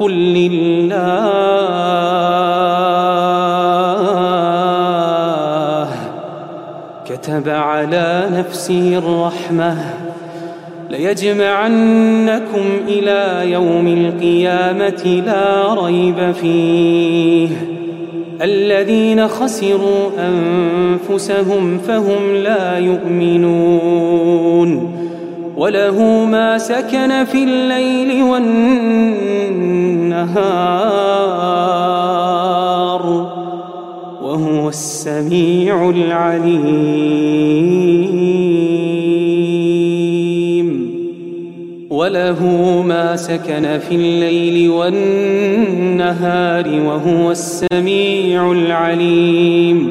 قل لله. كتب على نفسه الرحمة. ليجمعنكم إلى يوم القيامة لا ريب فيه. الذين خسروا أنفسهم فهم لا يؤمنون. وله ما سكن في الليل والنهار وهو السميع العليم. وله ما سكن في الليل والنهار وهو السميع العليم.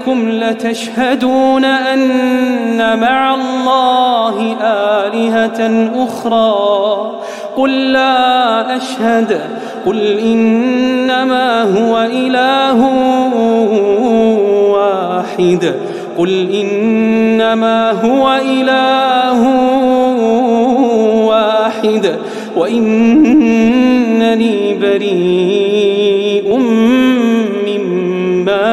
أئنكم لتشهدون أن مع الله آلهة أخرى. قل لا أشهد. قل إنما هو إله واحد. قل إنما هو إله واحد. وإنني بريء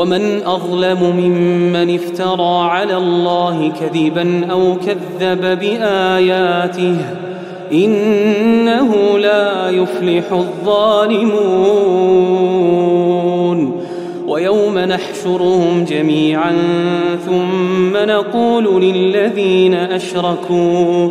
ومن أظلم ممن افترى على الله كذبا أو كذب بآياته إنه لا يفلح الظالمون. ويوم نحشرهم جميعا ثم نقول للذين أشركوا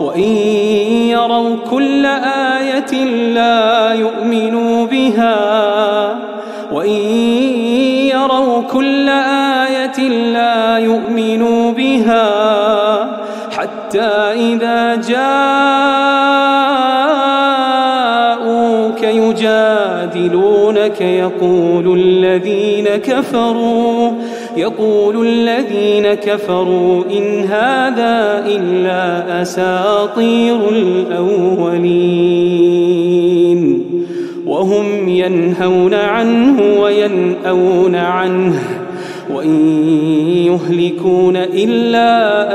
وإن يروا كل آية لا يؤمنوا بها وإن يروا كل آية لا يؤمنوا بها حتى إذا جاءوك يجادلونك يقول الذين كفروا يقول الذين كفروا إن هذا إلا أساطير الأولين وهم ينهون عنه وينأون عنه وإن يهلكون إلا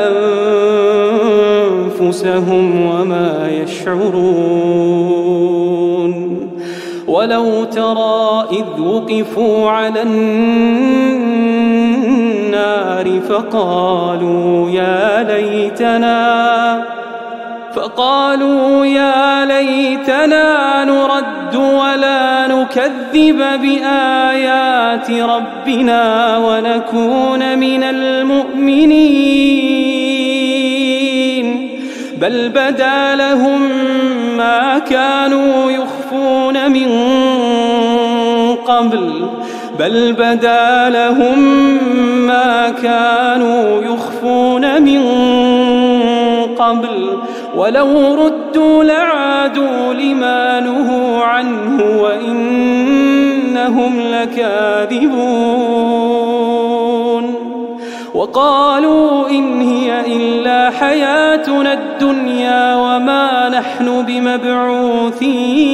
أنفسهم وما يشعرون ولو ترى إذ وقفوا على النار فقالوا يا ليتنا فقالوا يا ليتنا نرد ولا نكذب بآيات ربنا ونكون من المؤمنين. بل بدا لهم ما كانوا يخفون من قبل. بل بدا لهم ما كانوا يخفون من قبل ولو ردوا لعادوا لما نهوا عنه وإنهم لكاذبون وقالوا إن هي إلا حياتنا الدنيا وما نحن بمبعوثين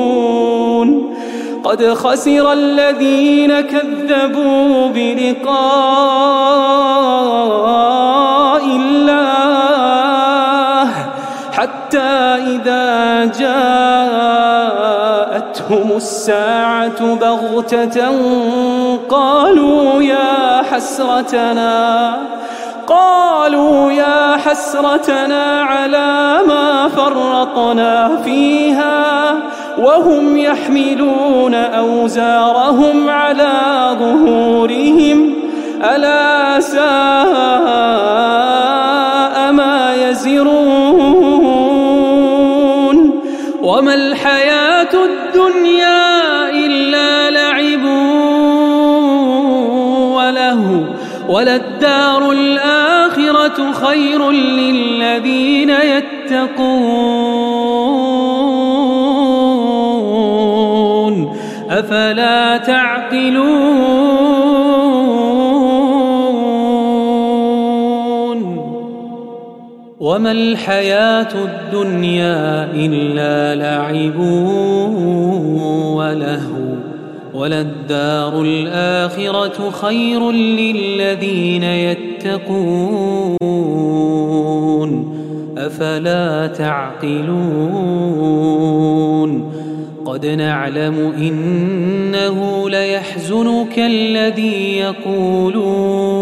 قد خسر الذين كذبوا بلقاء الله حتى إذا جاءتهم الساعة بغتة قالوا يا حسرتنا قالوا يا حسرتنا على ما فرطنا فيها. وهم يحملون أوزارهم على ظهورهم. ألا ساء ما يزرون. وما الحياة الدنيا إلا لعب وله وللدار الآخرة خير للذين وما الحياة الدنيا إلا لعب ولهو وللدار الآخرة خير للذين يتقون أفلا تعقلون قد نعلم إنه ليحزنك الذي يقولون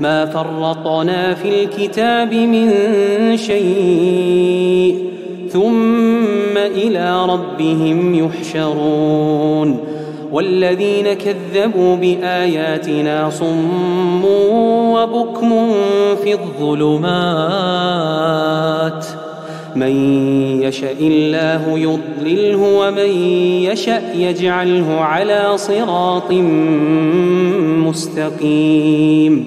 ما فرطنا في الكتاب من شيء ثم إلى ربهم يحشرون والذين كذبوا بآياتنا صم وبكم في الظلمات من يشا الله يضلله ومن يشا يجعله على صراط مستقيم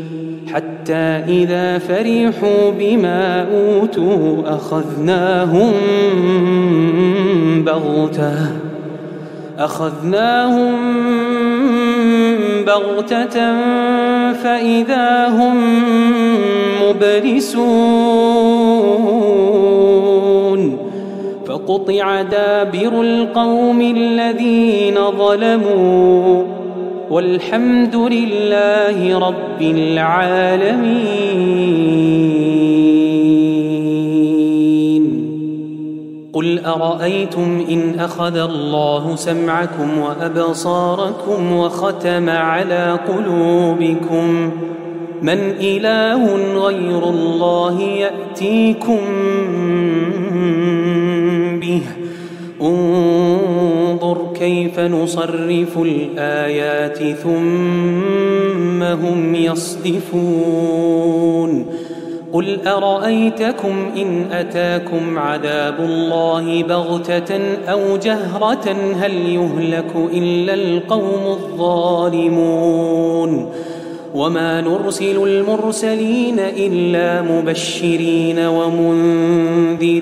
حتى إذا فرحوا بما أوتوا أخذناهم بغتة أخذناهم بغتة فإذا هم مبلسون. فقطع دابر القوم الذين ظلموا والحمد لله رب العالمين. قل أرأيتم إن أخذ الله سمعكم وأبصاركم وختم على قلوبكم؟ من إله غير الله يأتيكم به. انظر كيف نصرف الآيات ثم هم يصدفون. قل أرأيتكم إن أتاكم عذاب الله بغتة أو جهرة؟ هل يهلك إلا القوم الظالمون. وما نرسل المرسلين إلا مبشرين ومنذرين.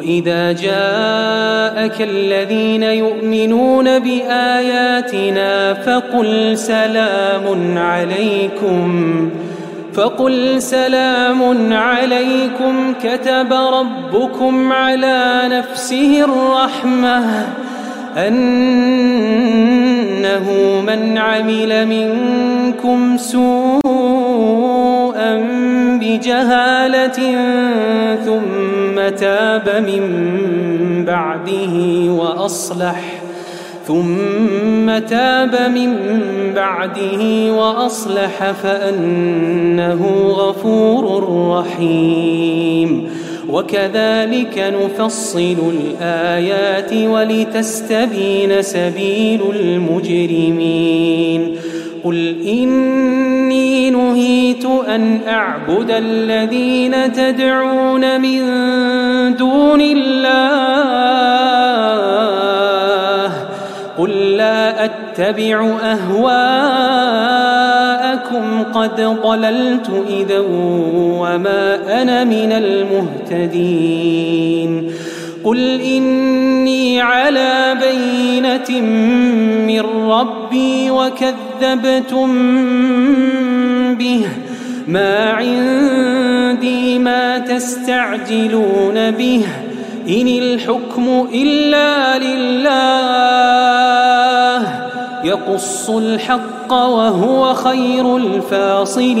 واذا جاءك الذين يؤمنون باياتنا فقل سلام عليكم فقل سلام عليكم كتب ربكم على نفسه الرحمه انه من عمل منكم سوءا بجهاله ثم تاب من بعده وأصلح ثم تاب من بعده وأصلح فأنه غفور رحيم. وكذلك نفصل الآيات ولتستبين سبيل المجرمين. قل إني نهيت أن أعبد الذين تدعون من دون الله. قل لا أتبع أهواءكم. قد ضللت إذا وما أنا من المهتدين. قل إني على بينة من ربي وكذبتم به. ما عندي ما تستعجلون به. إن الحكم إلا لله. يقص الحق وهو خير الفاصلين.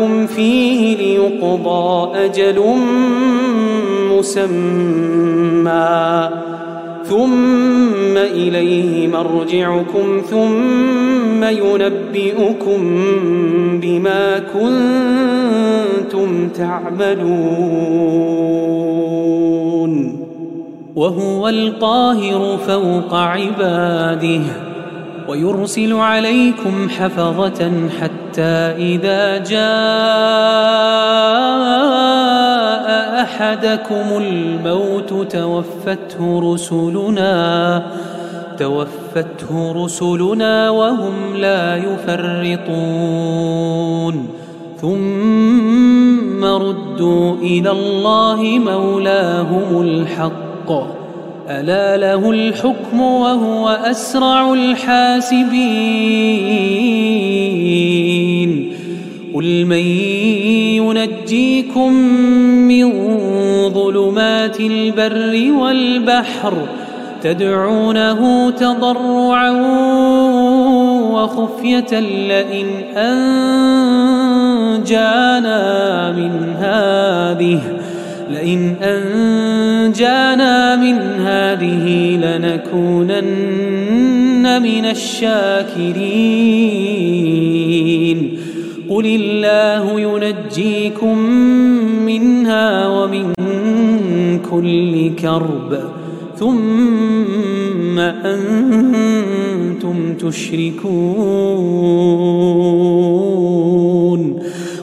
يبعثكم فيه ليقضى أجل مسمى. ثم إليه مرجعكم ثم ينبئكم بما كنتم تعملون. وهو القاهر فوق عباده. ويرسل عليكم حفظة حتى إذا جاء أحدكم الموت توفته رسلنا توفته رسلنا وهم لا يفرطون. ثم ردوا إلى الله مولاهم الحق. ألا له الحكم وهو أسرع الحاسبين قل من ينجيكم من ظلمات البر والبحر تدعونه تضرعا وخفية لئن أنجانا من هذه لئن أنجانا من هذه لنكونن من الشاكرين. قل الله ينجيكم منها ومن كل كرب. ثم أنتم تشركون.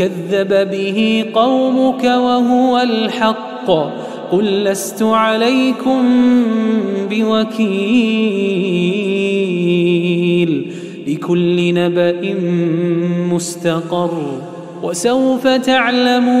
وكذب به قومك وهو الحق. قل لست عليكم بوكيل. لكل نبأ مستقر. وسوف تعلمون.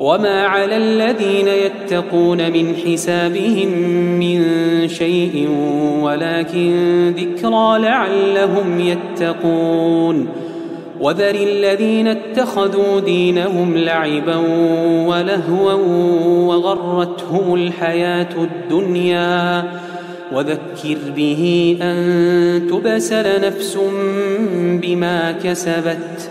وما على الذين يتقون من حسابهم من شيء ولكن ذكرى لعلهم يتقون وذر الذين اتخذوا دينهم لعبا ولهوا وغرتهم الحياة الدنيا وذكر به ان تبسل نفس بما كسبت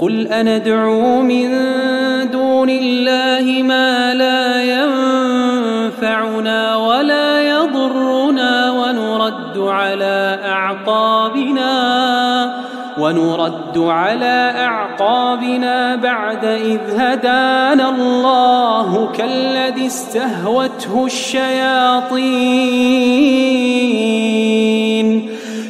قل أندعو من دون الله ما لا ينفعنا ولا يضرنا ونرد على أعقابنا ونرد على أعقابنا بعد إذ هدانا الله كالذي استهوته الشياطين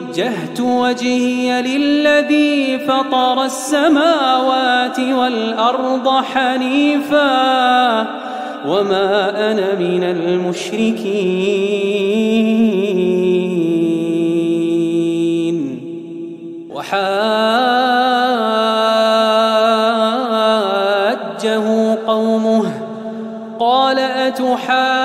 وجهت وجهي للذي فطر السماوات والأرض حنيفا وما أنا من المشركين. وحاجه قومه قال أتحاجه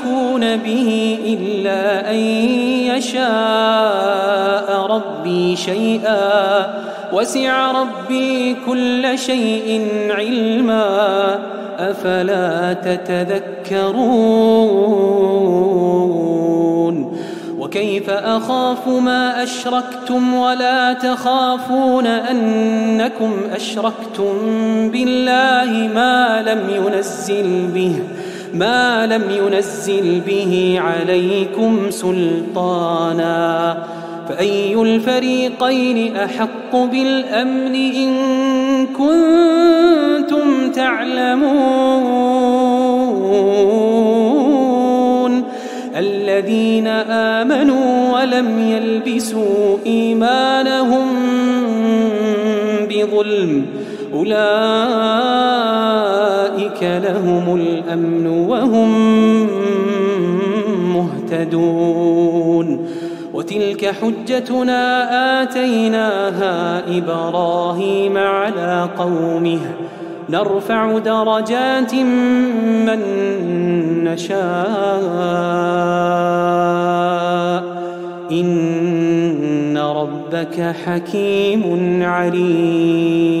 تشركون به إلا أن يشاء ربي شيئا. وسع ربي كل شيء علما. أفلا تتذكرون؟ وكيف أخاف ما أشركتم ولا تخافون أنكم أشركتم بالله ما لم ينزل به؟ ما لم ينزل به عليكم سلطانا فأي الفريقين أحق بالأمن إن كنتم تعلمون الذين آمنوا ولم يلبسوا إيمانهم بظلم أولئك لهم الأمن وهم مهتدون وتلك حجتنا آتيناها إبراهيم على قومه نرفع درجات من نشاء إن ربك حكيم عليم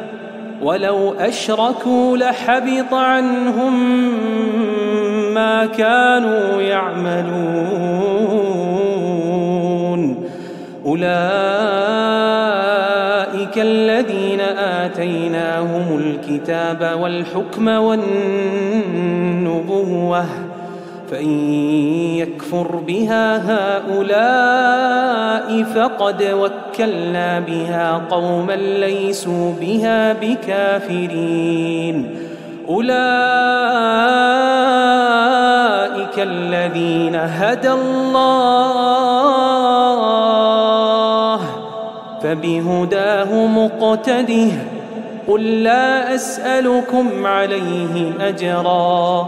ولو أشركوا لحبط عنهم ما كانوا يعملون. أولئك الذين آتيناهم الكتاب والحكم والنبوة فإن يكفر بها هؤلاء فقد وكلنا بها قوما ليسوا بها بكافرين. أولئك الذين هدى الله فبهداه مقتده قل لا أسألكم عليه أجرا.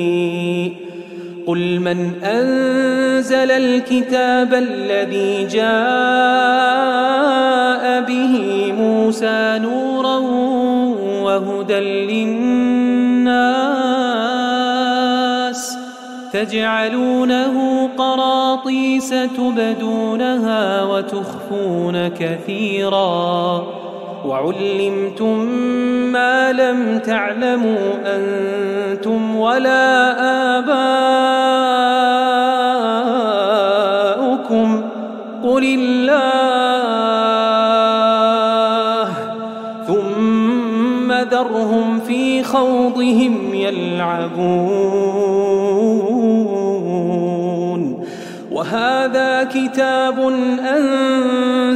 قل من أنزل الكتاب الذي جاء به موسى نورا وهدى للناس تجعلونه قراطيس تبدونها وتخفون كثيرا وعلمتم ما لم تعلموا أنتم ولا آباؤكم. قل الله ثم ذرهم في خوضهم يلعبون. هذا كتاب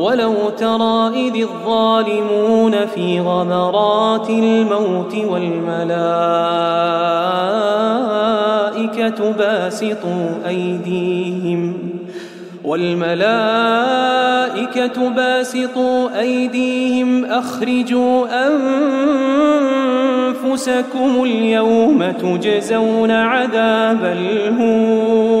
ولو ترى إذ الظالمون في غمرات الموت والملائكة باسطوا أيديهم والملائكة باسطوا أيديهم أخرجوا أنفسكم اليوم تجزون عذاب الهون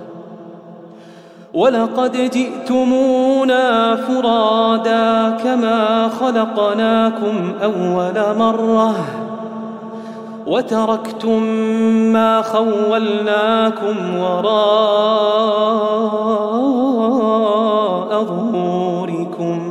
ولقد جئتمونا فرادا كما خلقناكم أول مرة وتركتم ما خولناكم وراء ظهوركم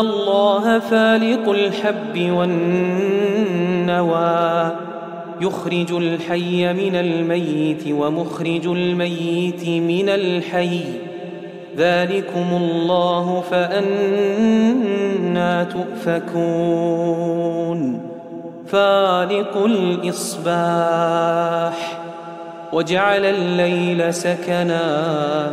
الله فالق الحب والنوى. يخرج الحي من الميت ومخرج الميت من الحي. ذلكم الله فأنا تؤفكون. فالق الإصباح. وجعل الليل سكنا.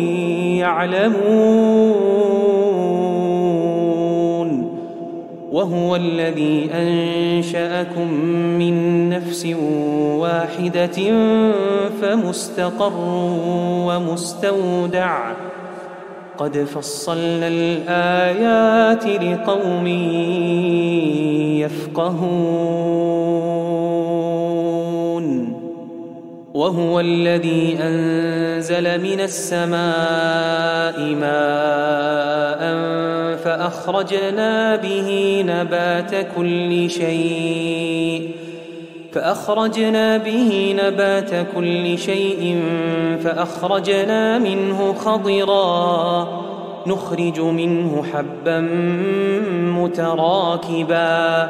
يعلمون وهو الذي أنشأكم من نفس واحدة فمستقر ومستودع. قد فصلنا الآيات لقوم يفقهون. وهو الذي أنزل من السماء ماء فأخرجنا به نبات كل شيء فأخرجنا به نبات كل شيء فأخرجنا منه خضرا نخرج منه حبا متراكبا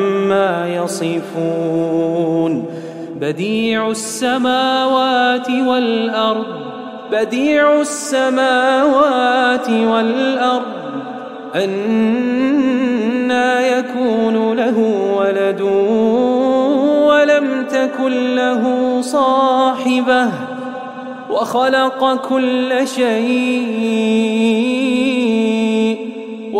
يصفون. بديع السماوات والأرض بديع السماوات والأرض أنا يكون له ولد ولم تكن له صاحبة وخلق كل شيء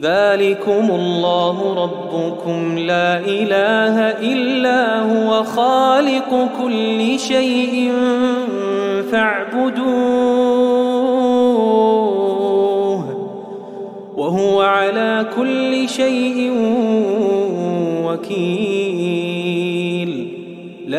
ذلكم الله ربكم. لا إله إلا هو خالق كل شيء فاعبدوه وهو على كل شيء وكيل.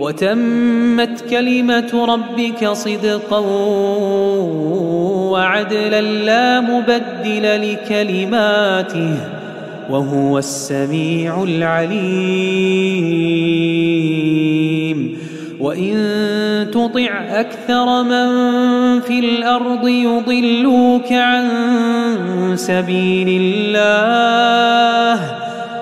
وتمت كلمة ربك صدقا وعدلا لا مبدل لكلماته وهو السميع العليم. وإن تطع أكثر من في الأرض يضلوك عن سبيل الله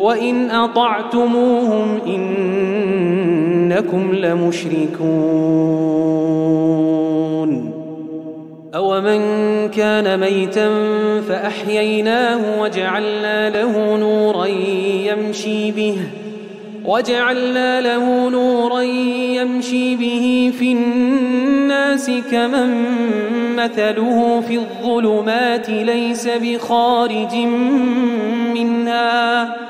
وإن أطعتموهم إنكم لمشركون أومن كان ميتا فأحييناه وجعلنا له نورا يمشي به وجعلنا له نورا يمشي به في الناس كمن مثله في الظلمات ليس بخارج منها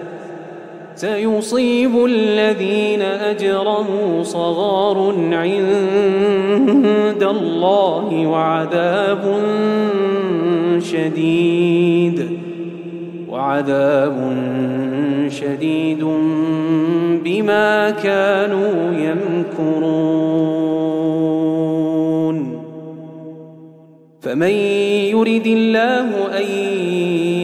سيصيب الذين أجرموا صغار عند الله وعذاب شديد وعذاب شديد بما كانوا يمكرون فمن يرد الله أن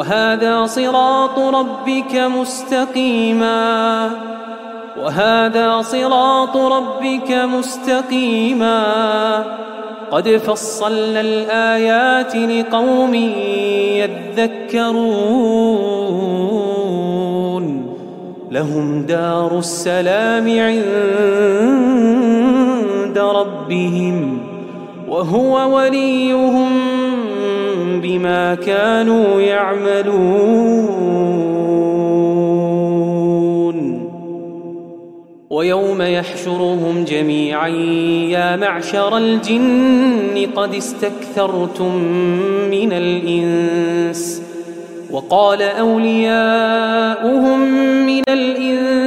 وهذا صراط ربك مستقيما. وهذا صراط ربك مستقيما. قد فصلنا الآيات لقوم يذكرون. لهم دار السلام عند ربهم. وهو وليهم بما كانوا يعملون. ويوم يحشرهم جميعا يا معشر الجن قد استكثرتم من الإنس وقال أولياؤهم من الانس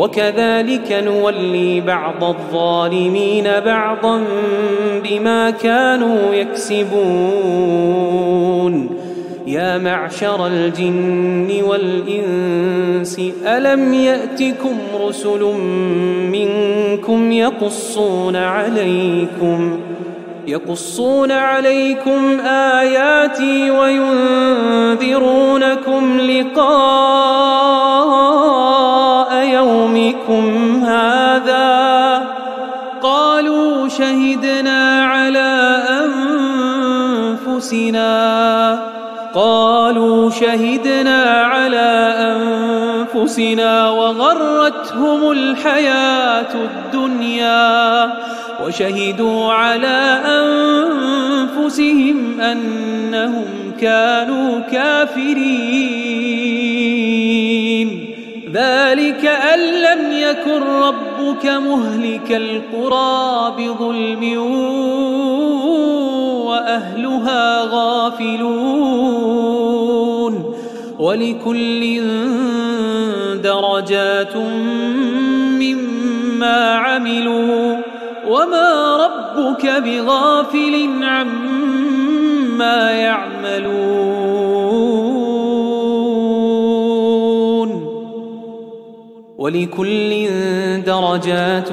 وكذلك نولي بعض الظالمين بعضا بما كانوا يكسبون. يا معشر الجن والإنس ألم يأتكم رسل منكم يقصون عليكم يقصون عليكم آياتي وينذرونكم لقاء يومكم هذا قالوا شهدنا على أنفسنا قالوا شهدنا على أنفسنا وغرتهم الحياة الدنيا وشهدوا على أنفسهم أنهم كانوا كافرين. ذلك يكن ربك مهلك القرى بظلم وأهلها غافلون ولكل درجات مما عملوا وما ربك بغافل عما يعملون ولكل درجات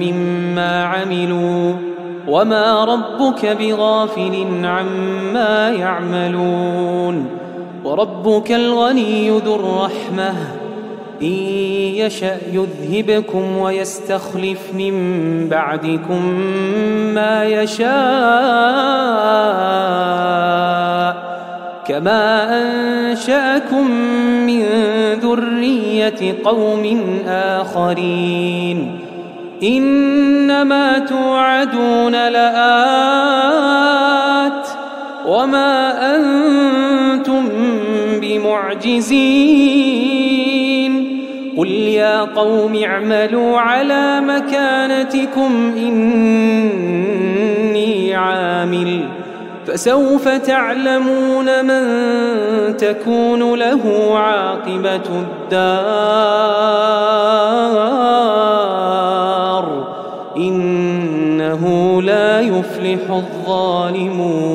مما عملوا وما ربك بغافل عما يعملون وربك الغني ذو الرحمة إن يشأ يذهبكم ويستخلف من بعدكم ما يشاء كما انشاكم من ذريه قوم اخرين انما توعدون لات وما أنتم بمعجزين قل يا قوم اعملوا على مكانتكم اني عامل فسوف تعلمون من تكون له عاقبة الدار. إنه لا يفلح الظالمون.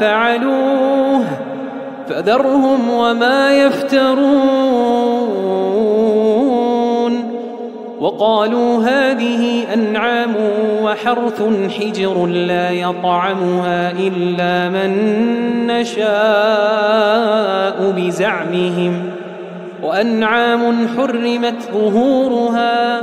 فعلوه فذرهم وما يفترون. وقالوا هذه أنعام وحرث حجر لا يطعمها إلا من نشاء بزعمهم. وأنعام حرمت ظهورها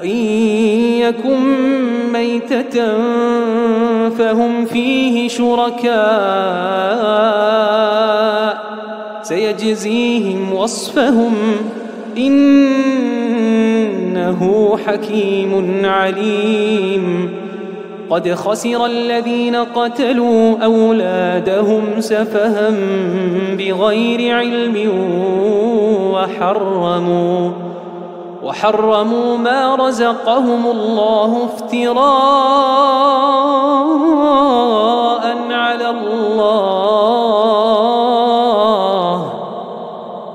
وإن يكن ميتة فهم فيه شركاء سيجزيهم وصفهم إنه حكيم عليم. قد خسر الذين قتلوا أولادهم سفها بغير علم وحرموا وحرموا ما رزقهم الله افتراء على الله.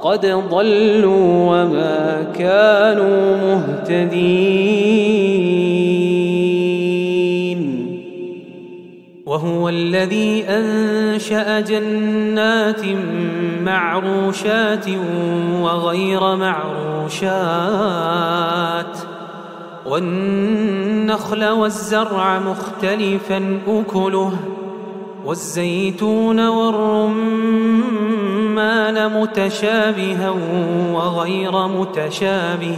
قد ضلوا وما كانوا مهتدين. وهو الذي أنشأ جنات معروشات وغير معروشات والنخل والزرع مختلفا أكله والزيتون والرمان متشابها وغير متشابه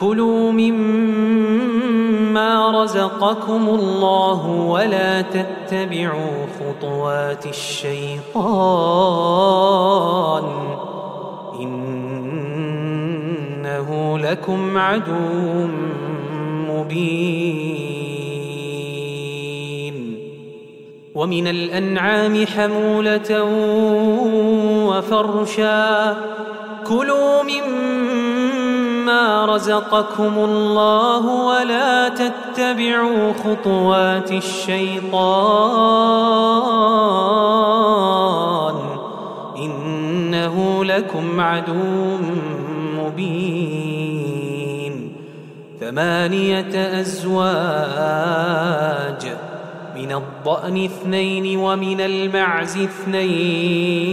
كلوا مما رزقكم الله ولا تتبعوا خطوات الشيطان إنه لكم عدو مبين ومن الأنعام حمولة وفرشا كلوا مما رزقكم الله ولا تتبعوا خطوات الشيطان إنه لكم عدو مبين. ثمانية أزواج من الضأن اثنين ومن المعز اثنين.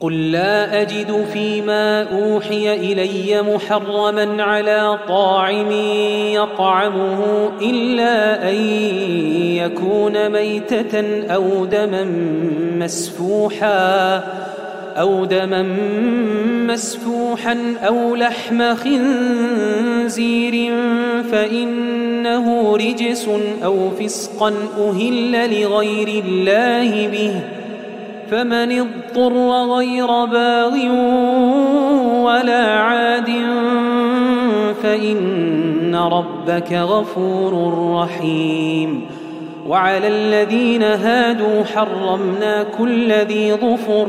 قل لا أجد فيما أوحي إلي محرما على طاعم يطعمه إلا أن يكون ميتة أو دما مسفوحا أو دما مسفوحا أو لحم خنزير فإنه رجس أو فسقا أهل لغير الله به فمن اضطر غير باغ ولا عاد فإن ربك غفور رحيم. وعلى الذين هادوا حرمنا كل ذي ظفر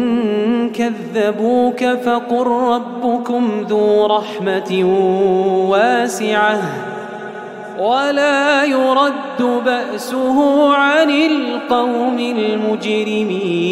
كذبوك فقل ربكم ذو رحمة واسعة ولا يرد بأسه عن القوم المجرمين.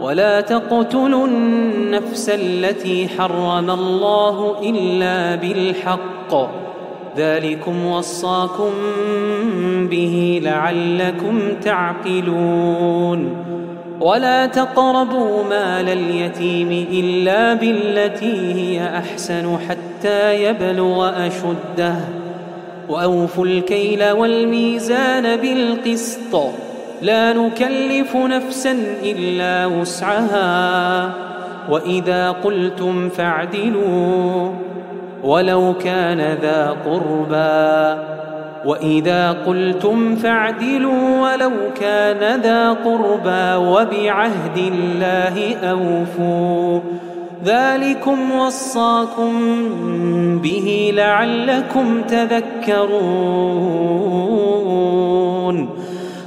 ولا تقتلوا النفس التي حرم الله إلا بالحق. ذلكم وصاكم به لعلكم تعقلون. ولا تقربوا مال اليتيم إلا بالتي هي أحسن حتى يبلغ أشده. وأوفوا الكيل والميزان بالقسط. لا نكلف نفسا إلا وسعها. وإذا قلتم فاعدلوا ولو كان ذا قربى. وإذا قلتم فاعدلوا ولو كان ذا قربى وبعهد الله أوفوا. ذلكم وصاكم به لعلكم تذكرون.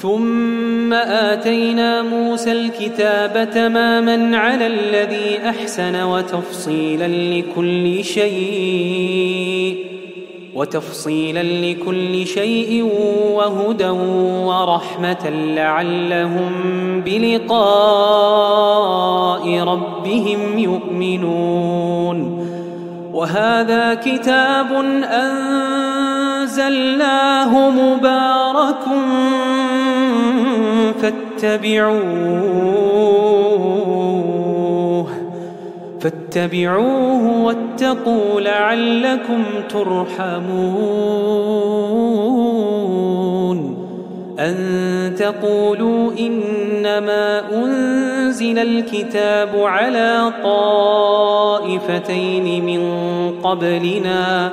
ثم آتينا موسى الكتاب تماما على الذي أحسن وتفصيلا لكل شيء وتفصيلا لكل شيء وهدى ورحمة لعلهم بلقاء ربهم يؤمنون. وهذا كتاب أنزلناه مبارك فاتبعوه. فاتبعوه واتقوا لعلكم ترحمون. أن تقولوا إنما أنزل الكتاب على طائفتين من قبلنا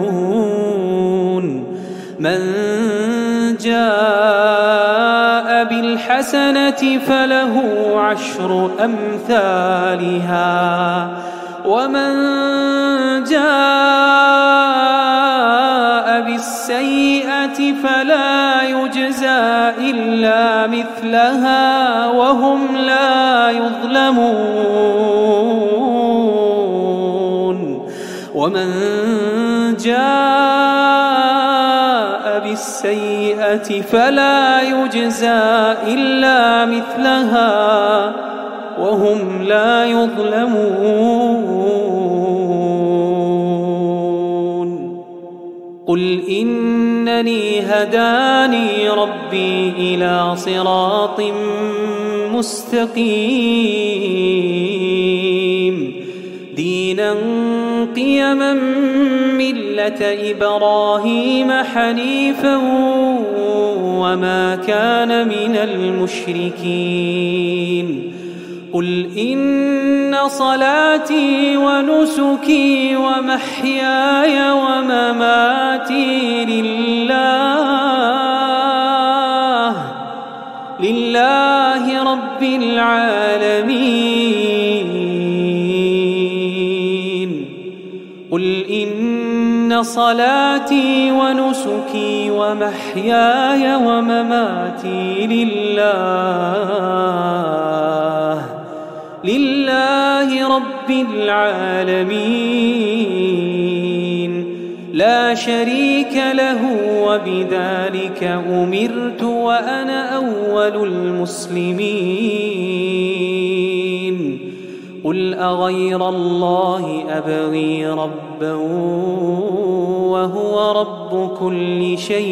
بالحسنة فله عشر أمثالها. ومن جاء بالسيئة فلا يجزى إلا مثلها وهم لا يظلمون. ومن جاء بالسيئة فلا يجزى إلا مثلها وهم لا يظلمون قل إنني هداني ربي إلى صراط مستقيم دينا قيما ملة إبراهيم حنيفا وما كان من المشركين. قل إن صلاتي ونسكي ومحياي ومماتي لله لله رب العالمين. إن صلاتي ونسكي ومحياي ومماتي لله لله رب العالمين. لا شريك له وبذلك أمرت وأنا أول المسلمين. قل أغير الله أبغي ربا وهو رب كل شيء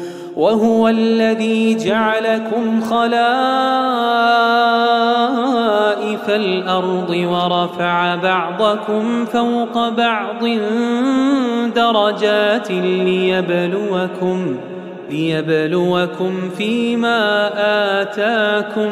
وهو الذي جعلكم خلائف الأرض ورفع بعضكم فوق بعض درجات ليبلوكم ليبلوكم فيما آتاكم